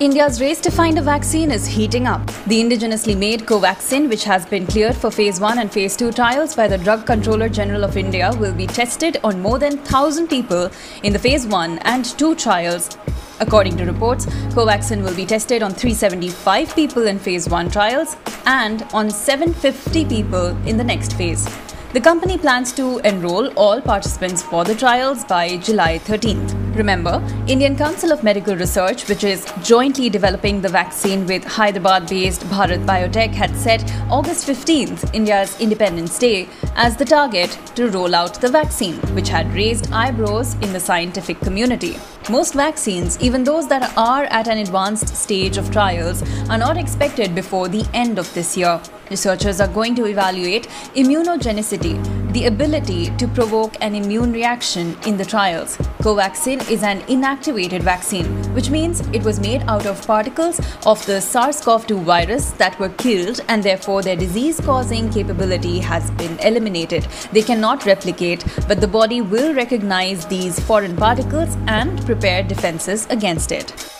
India's race to find a vaccine is heating up. The indigenously made Covaxin, which has been cleared for phase 1 and phase 2 trials by the Drug Controller General of India, will be tested on more than 1000 people in the phase 1 and 2 trials. According to reports, Covaxin will be tested on 375 people in phase 1 trials and on 750 people in the next phase. The company plans to enroll all participants for the trials by July 13th. Remember, Indian Council of Medical Research, which is jointly developing the vaccine with Hyderabad-based Bharat Biotech, had set August 15th, India's Independence Day, as the target to roll out the vaccine, which had raised eyebrows in the scientific community. Most vaccines, even those that are at an advanced stage of trials, are not expected before the end of this year. Researchers are going to evaluate immunogenicity, the ability to provoke an immune reaction in the trials. Covaxin is an inactivated vaccine, which means it was made out of particles of the SARS CoV 2 virus that were killed and therefore their disease causing capability has been eliminated. They cannot replicate, but the body will recognize these foreign particles and prepare defenses against it.